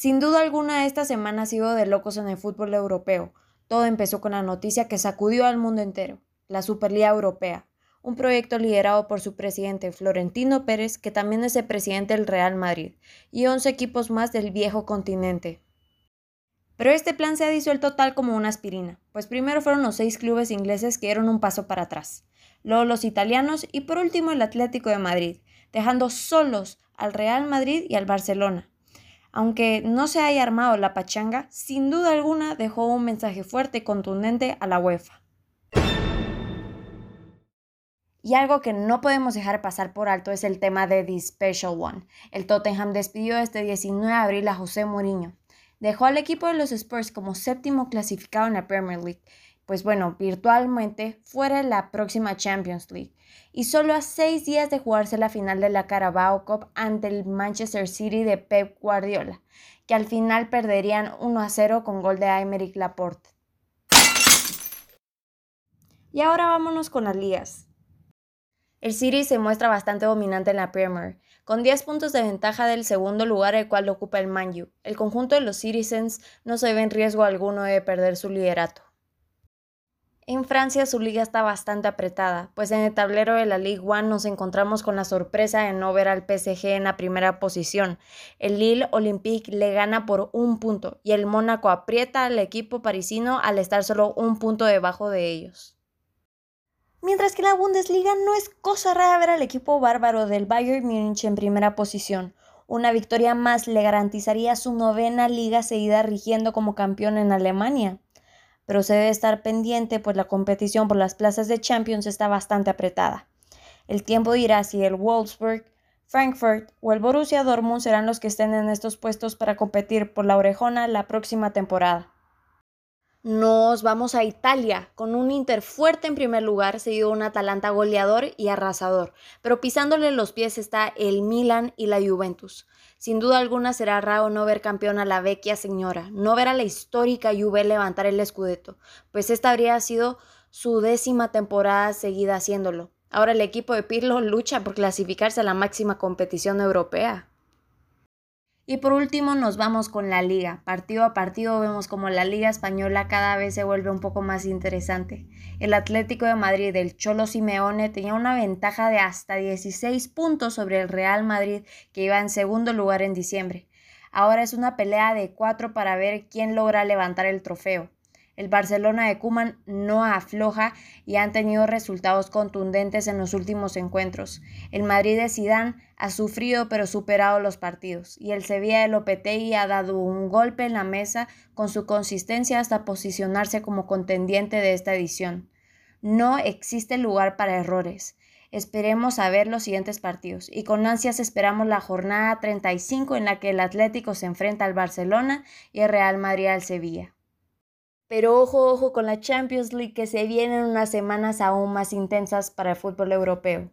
Sin duda alguna esta semana ha sido de locos en el fútbol europeo. Todo empezó con la noticia que sacudió al mundo entero, la Superliga Europea, un proyecto liderado por su presidente Florentino Pérez, que también es el presidente del Real Madrid, y 11 equipos más del viejo continente. Pero este plan se ha disuelto tal como una aspirina, pues primero fueron los seis clubes ingleses que dieron un paso para atrás, luego los italianos y por último el Atlético de Madrid, dejando solos al Real Madrid y al Barcelona. Aunque no se haya armado la pachanga, sin duda alguna dejó un mensaje fuerte y contundente a la UEFA. Y algo que no podemos dejar pasar por alto es el tema de The Special One. El Tottenham despidió este 19 de abril a José Mourinho, Dejó al equipo de los Spurs como séptimo clasificado en la Premier League, pues bueno, virtualmente fuera de la próxima Champions League, y solo a seis días de jugarse la final de la Carabao Cup ante el Manchester City de Pep Guardiola, que al final perderían 1 a 0 con gol de Aymeric Laporte. Y ahora vámonos con las ligas. El City se muestra bastante dominante en la Premier, con 10 puntos de ventaja del segundo lugar el cual ocupa el Manju. El conjunto de los Citizens no se ve en riesgo alguno de perder su liderato. En Francia su liga está bastante apretada, pues en el tablero de la Ligue 1 nos encontramos con la sorpresa de no ver al PSG en la primera posición. El Lille Olympique le gana por un punto y el Mónaco aprieta al equipo parisino al estar solo un punto debajo de ellos. Mientras que en la Bundesliga no es cosa rara ver al equipo bárbaro del Bayern Múnich en primera posición. Una victoria más le garantizaría su novena liga seguida rigiendo como campeón en Alemania. Pero se debe estar pendiente pues la competición por las plazas de Champions está bastante apretada. El tiempo dirá si el Wolfsburg, Frankfurt o el Borussia Dortmund serán los que estén en estos puestos para competir por la orejona la próxima temporada. Nos vamos a Italia con un Inter fuerte en primer lugar, seguido un Atalanta goleador y arrasador, pero pisándole los pies está el Milan y la Juventus. Sin duda alguna será raro no ver campeón a la vecchia señora, no ver a la histórica Juve levantar el escudeto, pues esta habría sido su décima temporada seguida haciéndolo. Ahora el equipo de Pirlo lucha por clasificarse a la máxima competición europea. Y por último nos vamos con la liga. Partido a partido vemos como la liga española cada vez se vuelve un poco más interesante. El Atlético de Madrid del Cholo Simeone tenía una ventaja de hasta 16 puntos sobre el Real Madrid que iba en segundo lugar en diciembre. Ahora es una pelea de cuatro para ver quién logra levantar el trofeo. El Barcelona de Kuman no afloja y han tenido resultados contundentes en los últimos encuentros. El Madrid de Zidane ha sufrido pero superado los partidos y el Sevilla de Lopetegui ha dado un golpe en la mesa con su consistencia hasta posicionarse como contendiente de esta edición. No existe lugar para errores. Esperemos a ver los siguientes partidos y con ansias esperamos la jornada 35 en la que el Atlético se enfrenta al Barcelona y el Real Madrid al Sevilla. Pero ojo, ojo con la Champions League que se vienen unas semanas aún más intensas para el fútbol europeo.